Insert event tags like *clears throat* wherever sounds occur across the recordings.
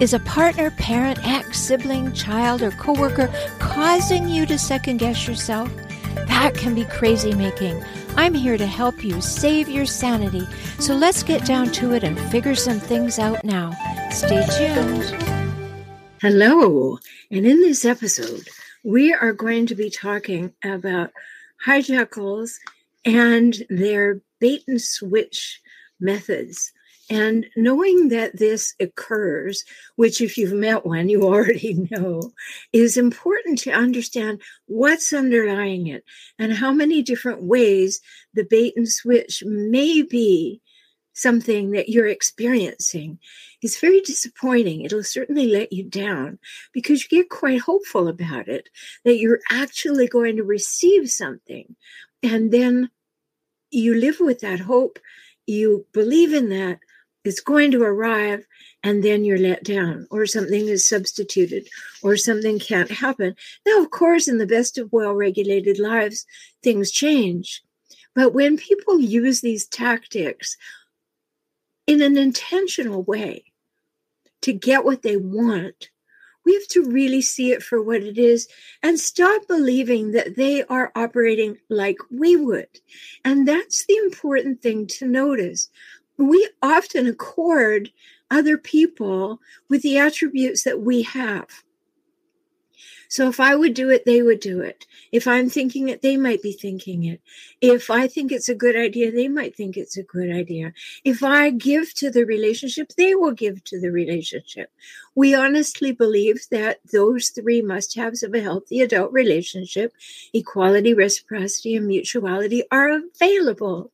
Is a partner, parent, ex, sibling, child, or coworker causing you to second guess yourself? That can be crazy making. I'm here to help you save your sanity. So let's get down to it and figure some things out now. Stay tuned. Hello, and in this episode, we are going to be talking about hijackals and their bait and switch methods. And knowing that this occurs, which if you've met one, you *laughs* already know, is important to understand what's underlying it and how many different ways the bait and switch may be something that you're experiencing is very disappointing. It'll certainly let you down because you get quite hopeful about it that you're actually going to receive something. And then you live with that hope, you believe in that, it's going to arrive and then you're let down or something is substituted or something can't happen. Now of course in the best of well regulated lives things change. But when people use these tactics in an intentional way to get what they want we have to really see it for what it is and stop believing that they are operating like we would. And that's the important thing to notice we often accord other people with the attributes that we have. So if I would do it, they would do it. If I'm thinking it, they might be thinking it. If I think it's a good idea, they might think it's a good idea. If I give to the relationship, they will give to the relationship. We honestly believe that those three must haves of a healthy adult relationship, equality, reciprocity, and mutuality, are available.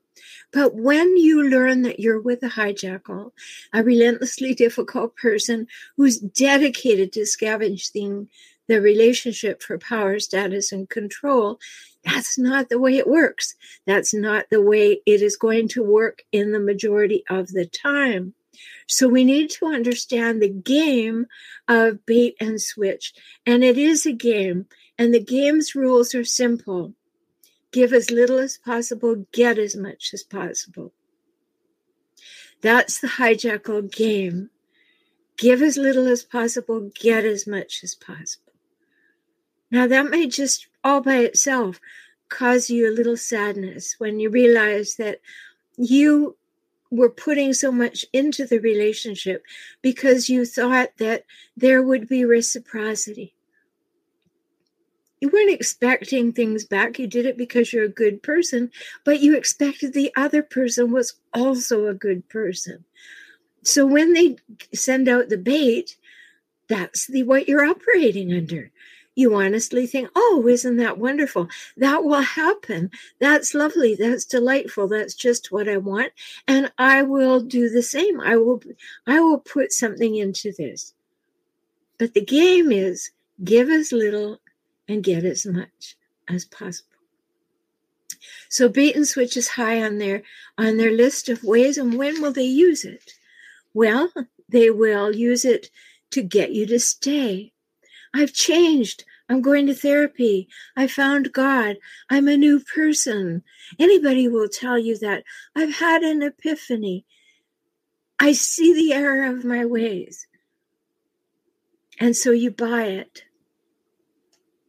But when you learn that you're with a hijackal, a relentlessly difficult person who's dedicated to scavenging the relationship for power, status, and control, that's not the way it works. That's not the way it is going to work in the majority of the time. So we need to understand the game of bait and switch. And it is a game, and the game's rules are simple give as little as possible, get as much as possible. That's the hijackal game. Give as little as possible, get as much as possible. Now, that may just all by itself cause you a little sadness when you realize that you were putting so much into the relationship because you thought that there would be reciprocity you weren't expecting things back. You did it because you're a good person, but you expected the other person was also a good person. So when they send out the bait, that's the what you're operating under. You honestly think, "Oh, isn't that wonderful? That will happen. That's lovely. That's delightful. That's just what I want, and I will do the same. I will I will put something into this." But the game is give as little and get as much as possible. So bait and switch is high on their on their list of ways and when will they use it? Well, they will use it to get you to stay. I've changed. I'm going to therapy. I found God. I'm a new person. Anybody will tell you that. I've had an epiphany. I see the error of my ways. And so you buy it.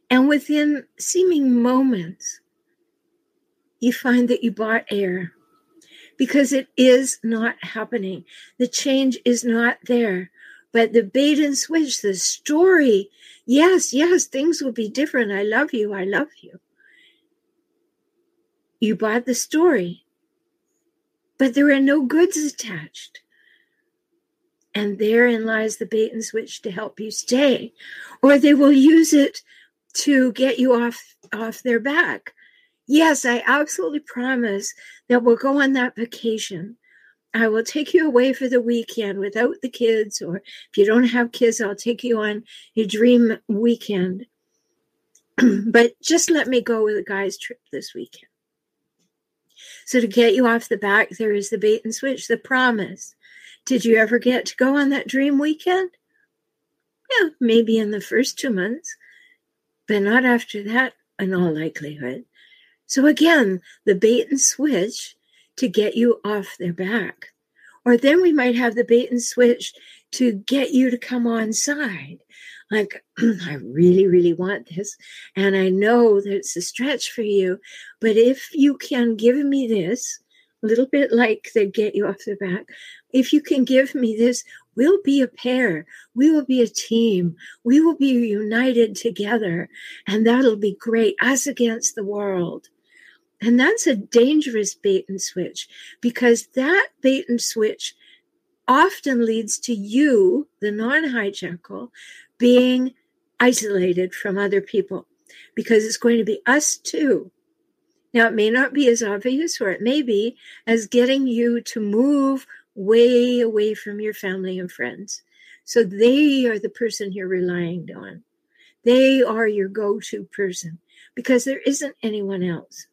And within seeming moments, you find that you bought air because it is not happening. The change is not there. But the bait and switch, the story, yes, yes, things will be different. I love you. I love you. You bought the story, but there are no goods attached. And therein lies the bait and switch to help you stay, or they will use it to get you off off their back. Yes, I absolutely promise that we'll go on that vacation. I will take you away for the weekend without the kids, or if you don't have kids, I'll take you on a dream weekend. *clears throat* but just let me go with a guy's trip this weekend. So to get you off the back, there is the bait and switch, the promise. Did you ever get to go on that dream weekend? Yeah, maybe in the first two months, but not after that, in all likelihood. So again, the bait and switch to get you off their back. Or then we might have the bait and switch to get you to come on side. Like, *clears throat* I really, really want this. And I know that it's a stretch for you. But if you can give me this, a little bit like they get you off the back, if you can give me this, we'll be a pair. We will be a team. We will be united together. And that'll be great. Us against the world. And that's a dangerous bait and switch because that bait and switch often leads to you, the non hijackal, being isolated from other people because it's going to be us too. Now, it may not be as obvious, or it may be as getting you to move way away from your family and friends. So they are the person you're relying on. They are your go to person because there isn't anyone else.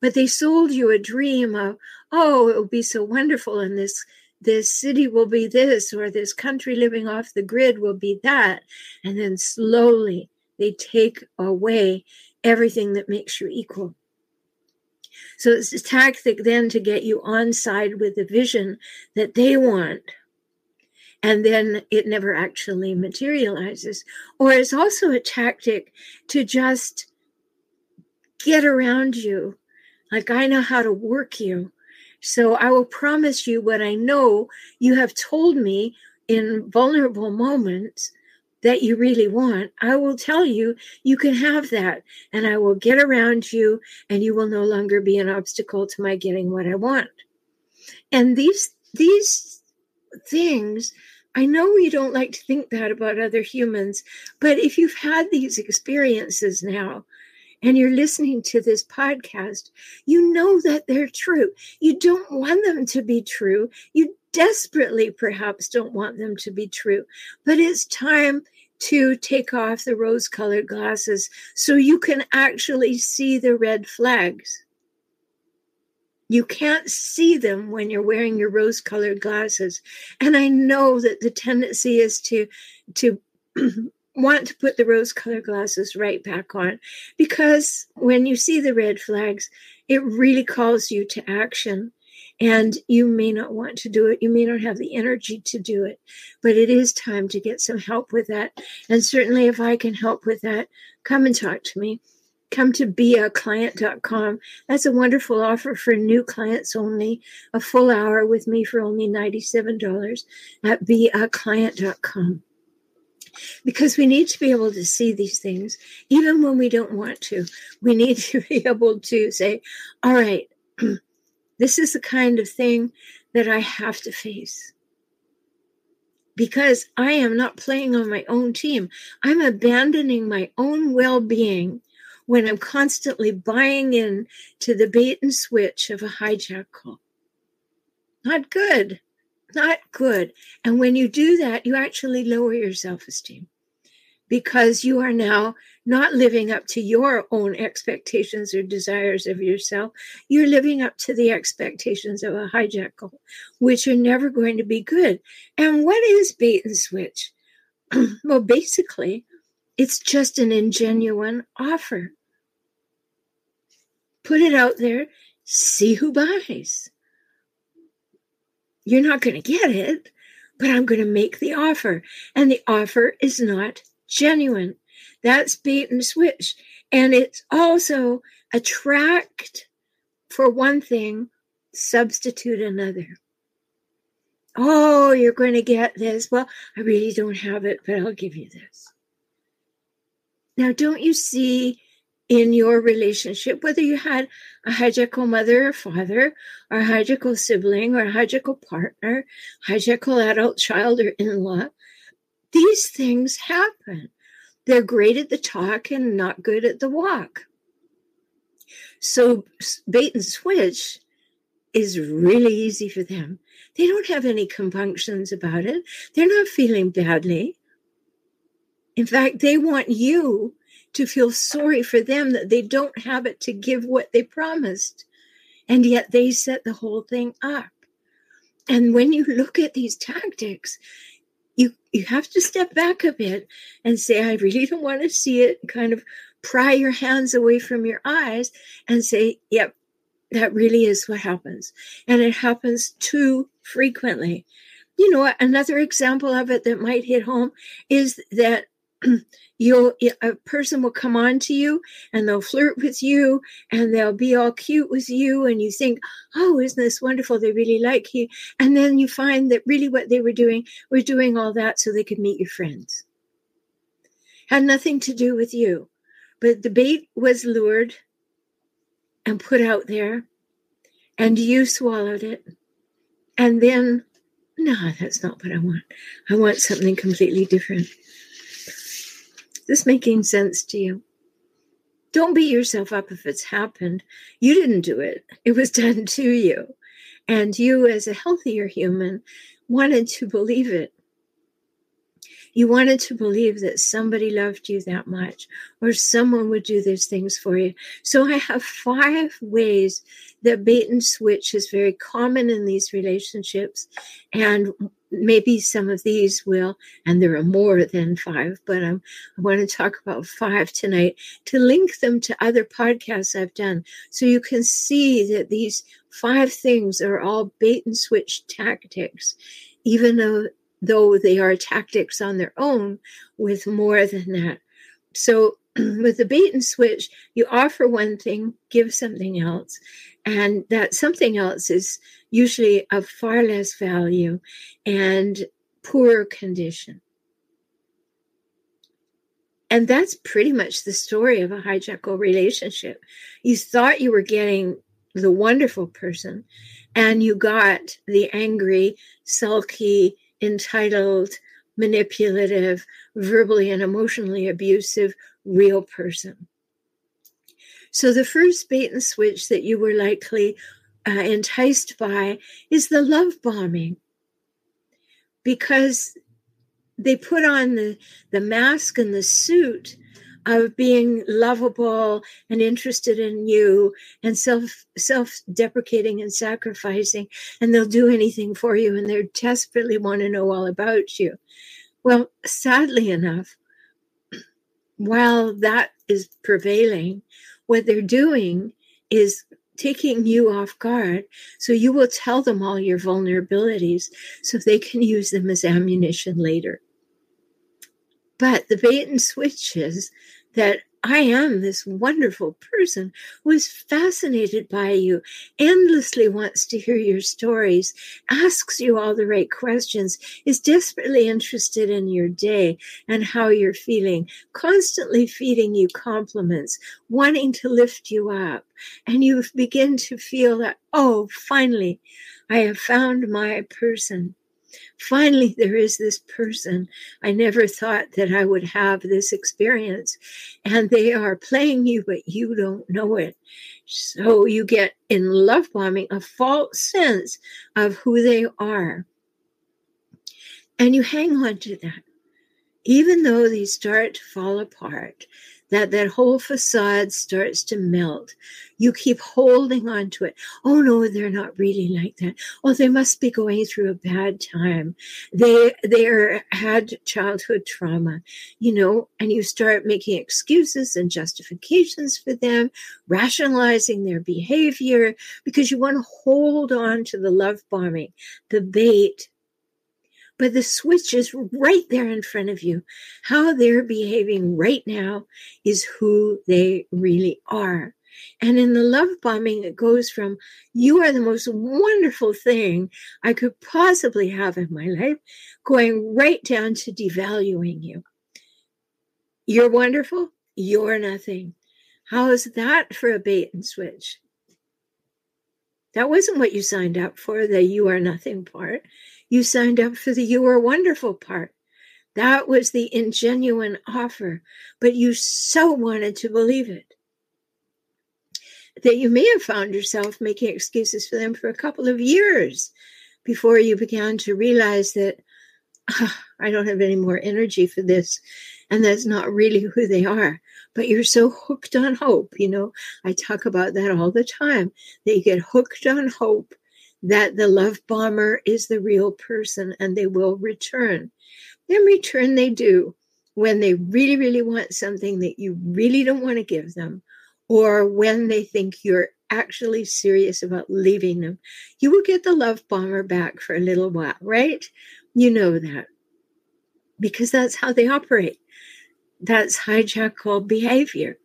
But they sold you a dream of, oh, it will be so wonderful in this this city will be this or this country living off the grid will be that and then slowly they take away everything that makes you equal so it's a tactic then to get you on side with the vision that they want. And then it never actually materializes. Or it's also a tactic to just get around you. Like i know how to work you. So I will promise you what I know you have told me in vulnerable moments that you really want. I will tell you you can have that and I will get around you and you will no longer be an obstacle to my getting what I want. And these these things I know you don't like to think that about other humans, but if you've had these experiences now, and you're listening to this podcast, you know that they're true. You don't want them to be true. You desperately perhaps don't want them to be true, but it's time to take off the rose colored glasses so you can actually see the red flags. You can't see them when you're wearing your rose colored glasses. And I know that the tendency is to, to *clears throat* want to put the rose colored glasses right back on because when you see the red flags, it really calls you to action. And you may not want to do it. You may not have the energy to do it, but it is time to get some help with that. And certainly, if I can help with that, come and talk to me. Come to beaclient.com. That's a wonderful offer for new clients only. A full hour with me for only $97 at beaclient.com because we need to be able to see these things even when we don't want to. We need to *laughs* be able to say, all right, *clears throat* this is the kind of thing that I have to face. Because I am not playing on my own team. I'm abandoning my own well being when I'm constantly buying in to the bait and switch of a hijackal. Not good not good. And when you do that, you actually lower your self esteem because you are now not living up to your own expectations or desires of yourself. You're living up to the expectations of a hijackal, which are never going to be good. And what is bait and switch? *clears throat* well, basically, it's just an ingenuine offer. Put it out there, see who buys. You're not going to get it, but I'm going to make the offer. And the offer is not genuine. That's bait and switch. And it's also attract, for one thing, substitute another. Oh, you're going to get this. Well, I really don't have it, but I'll give you this. Now, don't you see in your relationship, whether you had a hijackal mother or father, or a hijackal sibling, or hijackal partner, hijackal adult child or in law, these things happen. They're great at the talk and not good at the walk. So, bait and switch is really easy for them. They don't have any compunctions about it, they're not feeling badly. In fact, they want you to feel sorry for them that they don't have it to give what they promised. And yet they set the whole thing up. And when you look at these tactics, you you have to step back a bit and say, I really don't want to see it, kind of pry your hands away from your eyes and say, Yep, that really is what happens. And it happens too frequently. You know, another example of it that might hit home is that *clears throat* you'll a person will come on to you and they'll flirt with you and they'll be all cute with you and you think oh isn't this wonderful? They really like you. And then you find that really what they were doing was doing all that so they could meet your friends. Had nothing to do with you but the bait was lured and put out there and you swallowed it. And then no that's not what i want. I want something completely different this making sense to you? Don't beat yourself up if it's happened. You didn't do it, it was *laughs* done to you. And you, as a healthier human, wanted to believe it. You wanted to believe that somebody loved you that much or someone would do these things for you. So I have five ways that bait and switch is very common in these relationships. And maybe some of these will, and there are more than five, but um, I want to talk about five tonight to link them to other podcasts I've done so you can see that these five things are all bait and switch tactics, even though, though they are tactics on their own with more than that. So *clears throat* with the bait and switch, you offer one thing, give something else. And that something else is usually of far less value and poorer condition. And that's pretty much the story of a hijackal relationship. You thought you were getting the wonderful person, and you got the angry, sulky, entitled, manipulative, verbally and emotionally abusive real person. So the first bait and switch that you were likely uh, enticed by is the love bombing because they put on the, the mask and the suit of being lovable and interested in you and self self deprecating and sacrificing and they'll do anything for you and they desperately want to know all about you well sadly enough while that is prevailing what they're doing is taking you off guard. So you will tell them all your vulnerabilities so they can use them as ammunition later. But the bait and switch is that I am this wonderful person who is fascinated by you, endlessly wants to hear your stories, asks you all the right questions, is desperately interested in your day and how you're feeling, constantly feeding you compliments, wanting to lift you up. And you begin to feel that, oh, finally, I have found my person. Finally, there is this person. I never thought that I would have this experience. And they are playing you, but you don't know it. So you get in love bombing a false sense of who they are. And you hang on to that. Even though they start to fall apart, that that whole facade starts to melt. You keep holding on to it. Oh no they're not really like that. Oh they must be going through a bad time. They they are had childhood trauma you know and you start making excuses and justifications for them rationalizing their behavior because you want to hold on to the love bombing the bait but the switch is right there in front of you. How they're behaving right now is who they really are. And in the love bombing, it goes from you are the most wonderful thing I could possibly have in my life, going right down to devaluing you. You're wonderful, you're nothing. How is that for a bait and switch? That wasn't what you signed up for, the you are nothing part. You signed up for the you are wonderful part. That was the ingenuine offer, but you so wanted to believe it that you may have found yourself making excuses for them for a couple of years before you began to realize that oh, I don't have any more energy for this. And that's not really who they are. but you're so hooked on hope. You know, I talk about that all the time that you get hooked on hope that the love bomber is the real person and they will return. In return, they do when they really, really want something that you really don't want to give them, or when they think you're actually serious about leaving them. You will get the love bomber back for a little while, right? You know that because that's how they operate. That's hijackal behavior.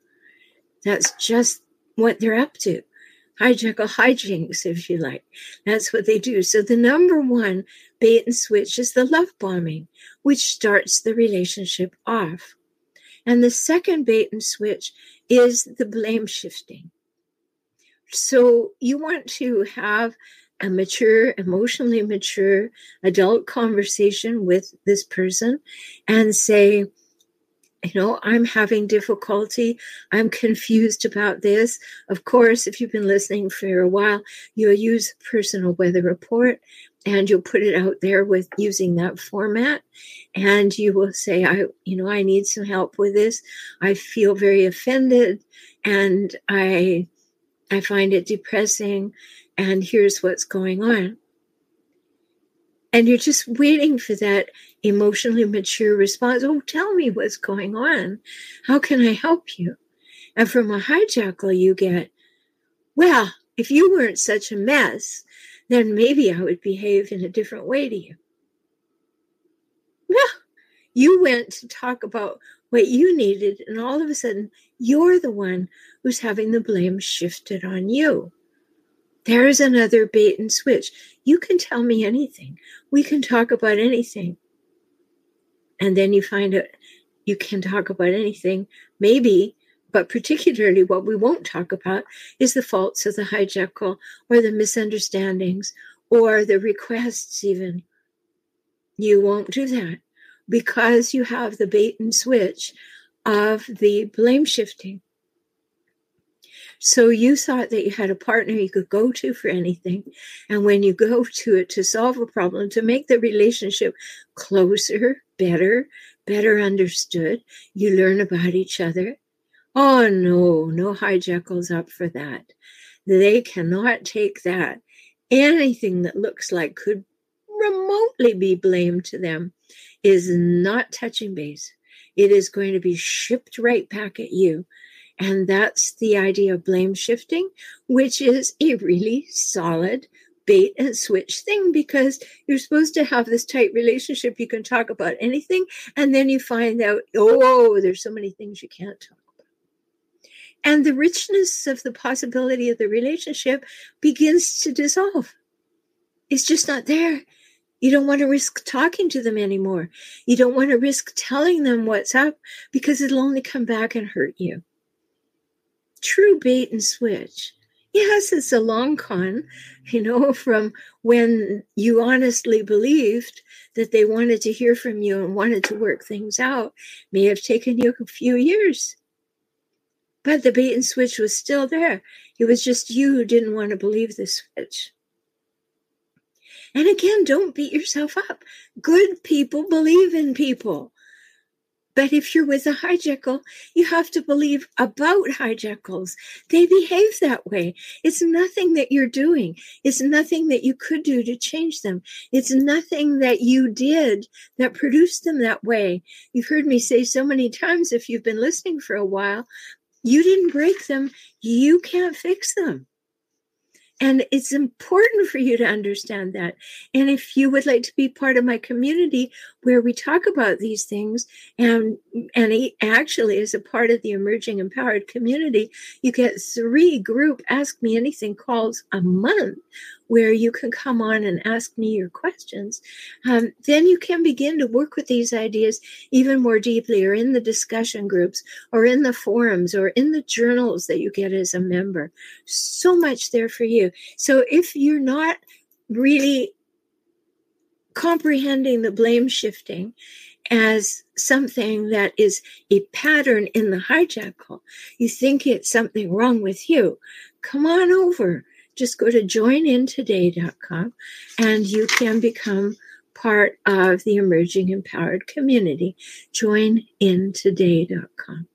That's just what they're up to. Hijackal hijinks, if you like. That's what they do. So the number one bait and switch is the love bombing, which starts the relationship off. And the second bait and switch is the blame shifting. So you want to have a mature, emotionally mature adult conversation with this person and say, you know, I'm having difficulty. I'm confused about this. Of course, if you've been listening for a while, you'll use personal weather report and you'll put it out there with using that format and you will say i you know i need some help with this i feel very offended and i i find it depressing and here's what's going on. And you're just waiting for that emotionally mature response. Oh, tell me what's going on. How can I help you? And from a hijackal, you get, well, if you weren't such a mess, then maybe I would behave in a different way to you. Well, you went to talk about what you needed, and all of a sudden, you're the one who's having the blame shifted on you. There's another bait and switch. You can tell me anything. We can talk about anything. And then you find out you can talk about anything, maybe, but particularly what we won't talk about is the faults of the hijackal or the misunderstandings or the requests, even. You won't do that because you have the bait and switch of the blame shifting. So you thought that you had a partner you could go to for anything. And when you go to it to solve a problem, to make the relationship closer, better, better understood, you learn about each other. Oh, no, no hijackals up for that. They cannot take that. Anything that looks like could remotely be blamed to them is not touching base. It is going to be shipped right back at you and that's the idea of blame shifting, which is a really solid bait and switch thing because you're supposed to have this tight relationship. You can talk about anything, and then you find out, oh, there's so many things you can't talk about. And the richness of the possibility of the relationship begins to dissolve. It's just not there. You don't want to risk talking to them anymore. You don't want to risk telling them what's up because it'll only come back and hurt you true bait and switch. Yes, it's a long con, you know, *laughs* from when you honestly believed that they wanted to hear from you and wanted to work things out. May have taken you a few years. But the bait and switch was still there. It was just you who didn't want to believe the switch. And again, don't beat yourself up. Good people believe in people. But if you're with a hijackal, you have to believe about hijackals. They behave that way. It's nothing that you're doing. It's nothing that you could do to change them. It's nothing that you did that produced them that way. You've heard me say so many times, if you've been listening for a while, you didn't break them. You can't fix them. And it's important for you to understand that. And if you would like to be part of my community where we talk about these things, and and actually as a part of the emerging empowered community, you get three group Ask Me Anything calls a month where you can come on and ask me your questions, um, then you can begin to work with these ideas even more deeply, or in the discussion groups, or in the forums, or in the journals that you get as a member. So much there for you. So if you're not really comprehending the blame shifting as something that is a pattern in the hijackal, you think it's something wrong with you, come on over just go to joinintoday.com and you can become part of the emerging empowered community. Joinintoday.com.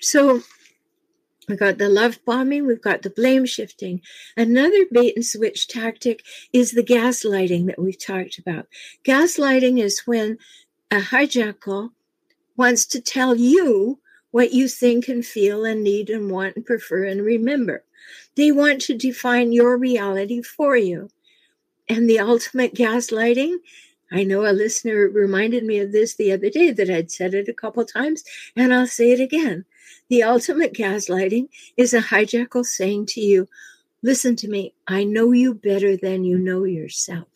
So we got the love bombing, we've got the blame shifting. Another bait and switch tactic is the gaslighting that we've talked about. Gaslighting is when a hijackal wants to tell you what you think and feel and need and want and prefer and remember. They want to define your reality for you. And the ultimate gaslighting, I know a listener reminded me of this the other day that I'd said it a couple times, and I'll say it again. The ultimate gaslighting is a hijackal saying to you, Listen to me, I know you better than you know yourself.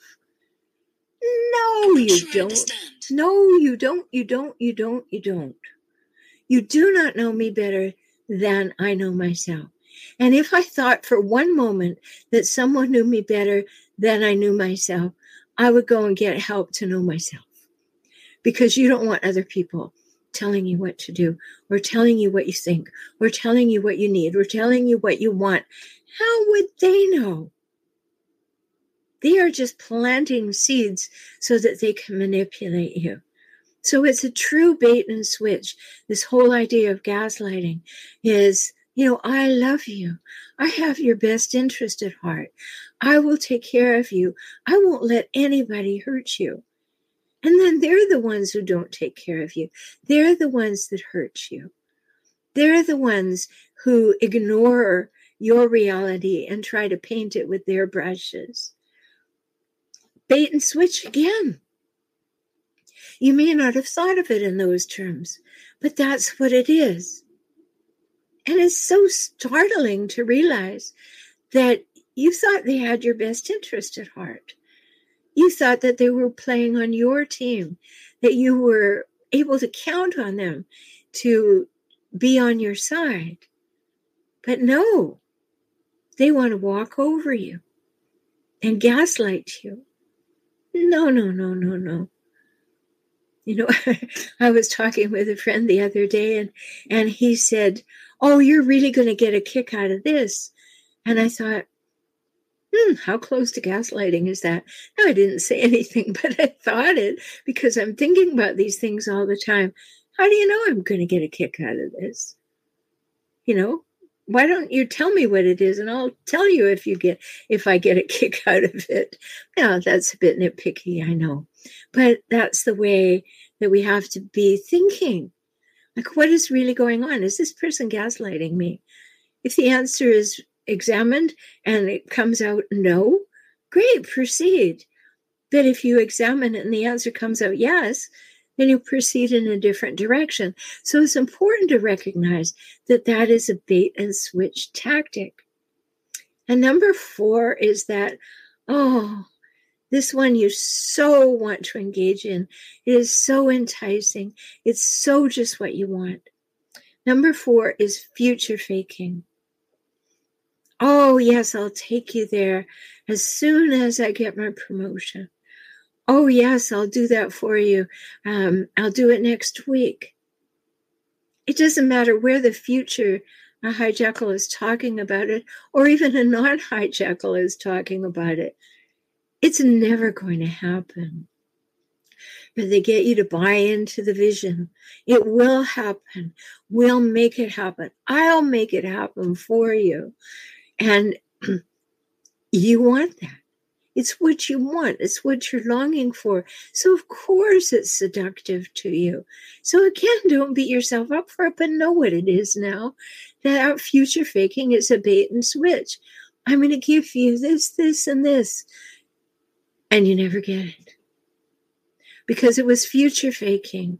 No, you sure don't. No, you don't, you don't, you don't, you don't. You do not know me better than I know myself. And if I thought for one moment that someone knew me better than I knew myself, I would go and get help to know myself. Because you don't want other people telling you what to do, or telling you what you think, or telling you what you need, or telling you what you want. How would they know? They are just planting seeds so that they can manipulate you. So it's a true bait and switch. This whole idea of gaslighting is, you know, I love you. I have your best interest at heart. I will take care of you. I won't let anybody hurt you. And then they're the ones who don't take care of you. They're the ones that hurt you. They're the ones who ignore your reality and try to paint it with their brushes. Bait and switch again. You may not have thought of it in those terms, but that's what it is. And it's so startling to realize that you thought they had your best interest at heart. You thought that they were playing on your team, that you were able to count on them to be on your side. But no, they want to walk over you and gaslight you. No, no, no, no, no you know *laughs* i was talking with a friend the other day and and he said oh you're really going to get a kick out of this and i thought hmm how close to gaslighting is that no i didn't say *laughs* anything but i thought it because i'm thinking about these things all the time how do you know i'm going to get a kick out of this you know why don't you tell me what it is and I'll tell you if you get if I get a *laughs* kick out of it. Now that's a bit nitpicky, I know. But that's the way that we have to be thinking. Like, what is really going on? Is this person gaslighting me? If the answer is examined and it comes out no, great, proceed. But if you examine it and the answer comes out yes, then you proceed in a different direction. So it's important to recognize that that is a bait and switch tactic. And number four is that, oh, this one you so want to engage in. It is so enticing. It's so just what you want. Number four is future faking. Oh, yes, I'll take you there as soon as I get my promotion. Oh, yes, I'll do that for you. Um, I'll do it next week. It doesn't matter where the future a hijackal is talking about it, or even a non hijackal is talking about it. It's never going to happen. But they get you to buy into the vision. It will happen. We'll make it happen. I'll make it happen for you. And *clears throat* you want that. It's what you want. It's what you're longing for. So, of course, it's seductive to you. So, again, *laughs* don't beat yourself up for it, but know what it is now that future faking is a bait and switch. I'm going to give you this, this, and this and you never get it because it was future faking.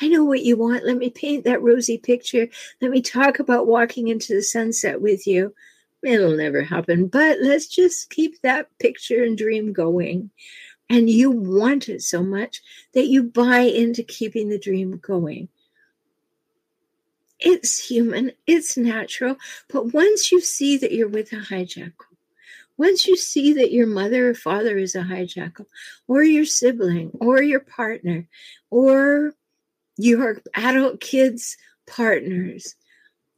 I know what you want. Let me paint that rosy picture. Let me talk about walking into the sunset with you. It'll never happen, but let's just keep that picture and dream going. And you want it so much that you buy into keeping the dream going. It's human, it's natural, but once you see that you're with a hijackal, once you see that your mother or father is a hijackal, or your sibling, or your partner, or your adult kids' partners,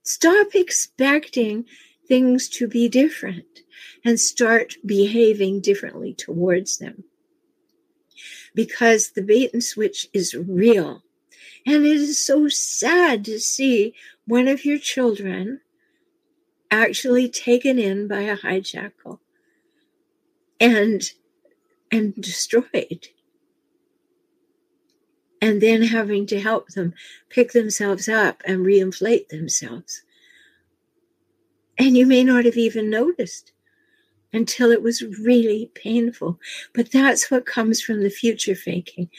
stop expecting things to be different and start behaving differently towards them. Because the bait and switch is real. And it is so sad to see one of your children actually taken in by a hijackal and and destroyed. And then having to help them pick themselves up and reinflate themselves. And you may not have even noticed until it was really painful. But that's what comes from the future faking.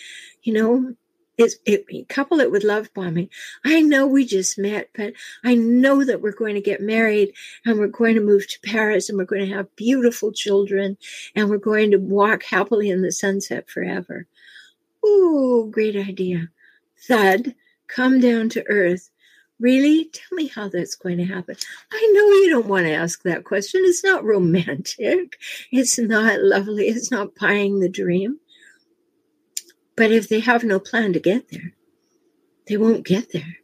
You know it's, it, couple it with love bombing. I know we just met, but I know that we're going to get married and we're going to move to Paris and we're going to have beautiful children and we're going to walk happily in the sunset forever. Ooh, great idea. Thud, come down to earth. Really? Tell me how that's going to happen. I know you don't want to ask that question. It's not romantic. It's not lovely. It's not buying the dream. But if they have no plan to get there, they won't get there.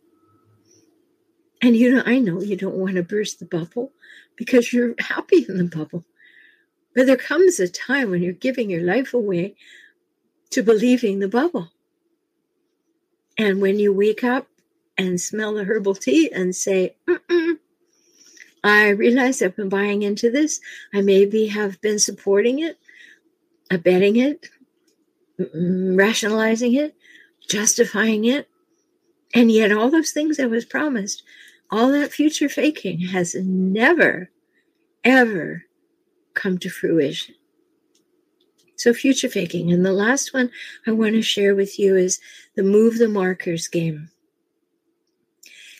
And you know, I know you don't want to burst the bubble because you're happy in the bubble. But there comes a time when you're giving your life away to believing the bubble. And when you wake up and smell the herbal tea and say, I realize I've been buying into this. I maybe have been supporting it, abetting it, rationalizing it, justifying it. And yet, all those things I was promised, all that future faking has never, ever come to fruition. So, future faking. And the last one I want to share with you is the move the markers game.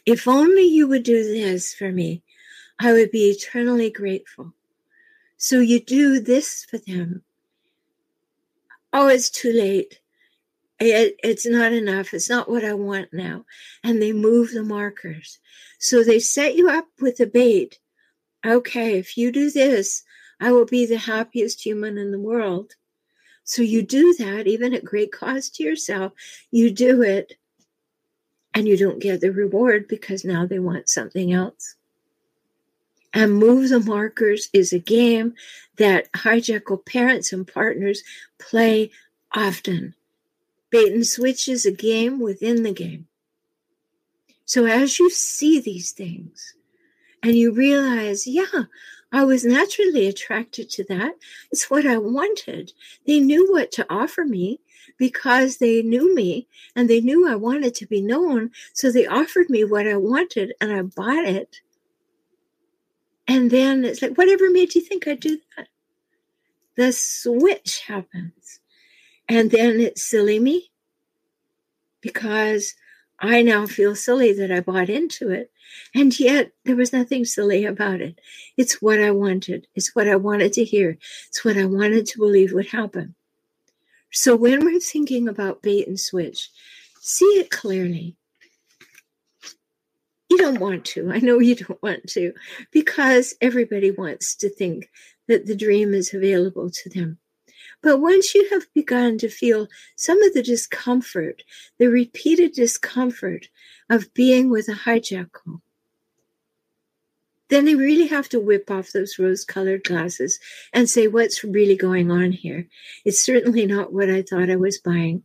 If only you would do this for me, I would be eternally grateful. So, you do this for them oh, it's too late. It, it's not enough. It's not what I want now. And they move the markers. So they set you up with a bait. Okay, if you do this, I will be the happiest human in the world. So you do that, even at great cost to yourself. You do it, and you don't get the reward because now they want something else. And Move the Markers is a game that hijackal parents and partners play often. Bait and switch is a game within the game. So as you see these things and you realize, yeah, I was naturally attracted to that. It's what I wanted. They knew what to offer me because they knew me and they knew I wanted to be known. So they offered me what I wanted and I bought it. And then it's like, whatever made you think I'd do that? The switch happens. And then it's silly me because I now feel silly that I bought into it. And yet there was nothing silly about it. It's what I wanted. It's what I wanted to hear. It's what I wanted to believe would happen. So when we're thinking about bait and switch, see it clearly. You don't want to. I know you don't want to because everybody wants to think that the dream is available to them. But once you have begun to feel some of the discomfort, the repeated discomfort of being with a hijackal, then they really have to whip off those rose colored glasses and say, What's really going on here? It's certainly not what I thought I was buying.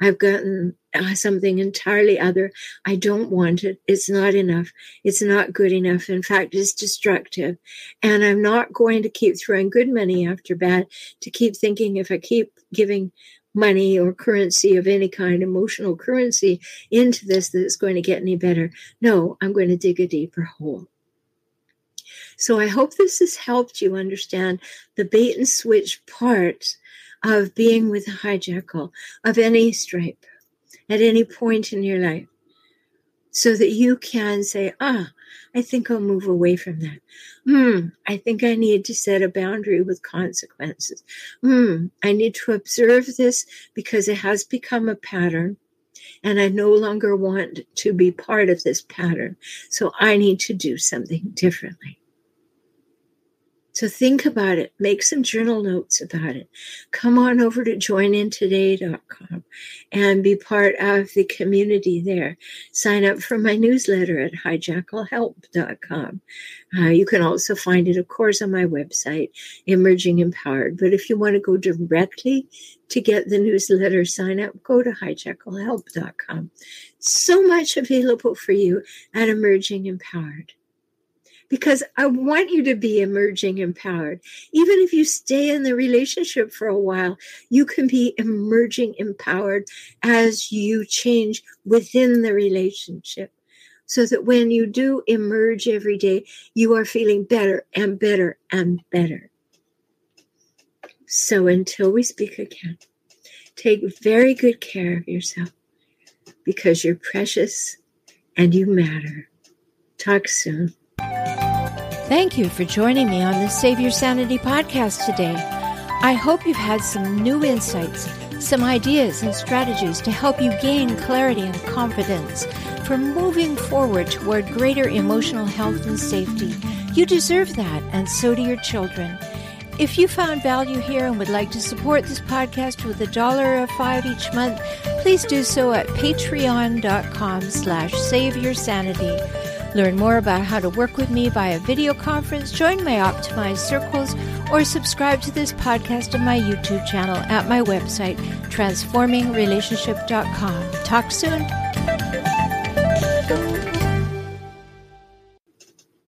I've gotten uh, something entirely other. I don't want it. It's not enough. It's not good enough. In fact, it's destructive. And I'm not going to keep throwing good money after bad to keep thinking if I keep giving money or currency of any kind, emotional currency into this, that it's going to get any better. No, I'm going to dig a deeper hole. So I hope this has helped you understand the bait and switch parts of being with a hijackal of any stripe at any point in your life so that you can say, ah, I think I'll move away from that. Hmm, I think I need to set a boundary with consequences. Hmm, I need to observe this because it has become a pattern and I no longer want to be part of this pattern. So I need to do something differently. So think about it. Make some journal notes about it. Come on over to joinintoday.com and be part of the community there. Sign up for my newsletter at hijackalhelp.com. Uh, you can also find it, of course, on my website, Emerging Empowered. But if you want to go directly to get the newsletter sign up, go to hijackalhelp.com. So much available for you at Emerging Empowered because I want you to be emerging empowered. Even if you stay in the relationship for a while, you can be emerging empowered as you change within the relationship. So that when you do emerge every day, you are feeling better and better and better. So until we speak again, take very good care of yourself because you're precious and you matter. Talk soon. Thank you for joining me on the Save Your Sanity podcast today. I hope you've had some new insights, some ideas and strategies to help you gain clarity and confidence for moving forward toward greater emotional health and safety. You deserve that, and so do your children. If you found value here and would like to support this podcast with a dollar or five each month, please do so at patreon.com slash save your sanity. Learn more about how to work with me via video conference, join my optimized circles, or subscribe to this podcast on my YouTube channel at my website, transformingrelationship.com. Talk soon.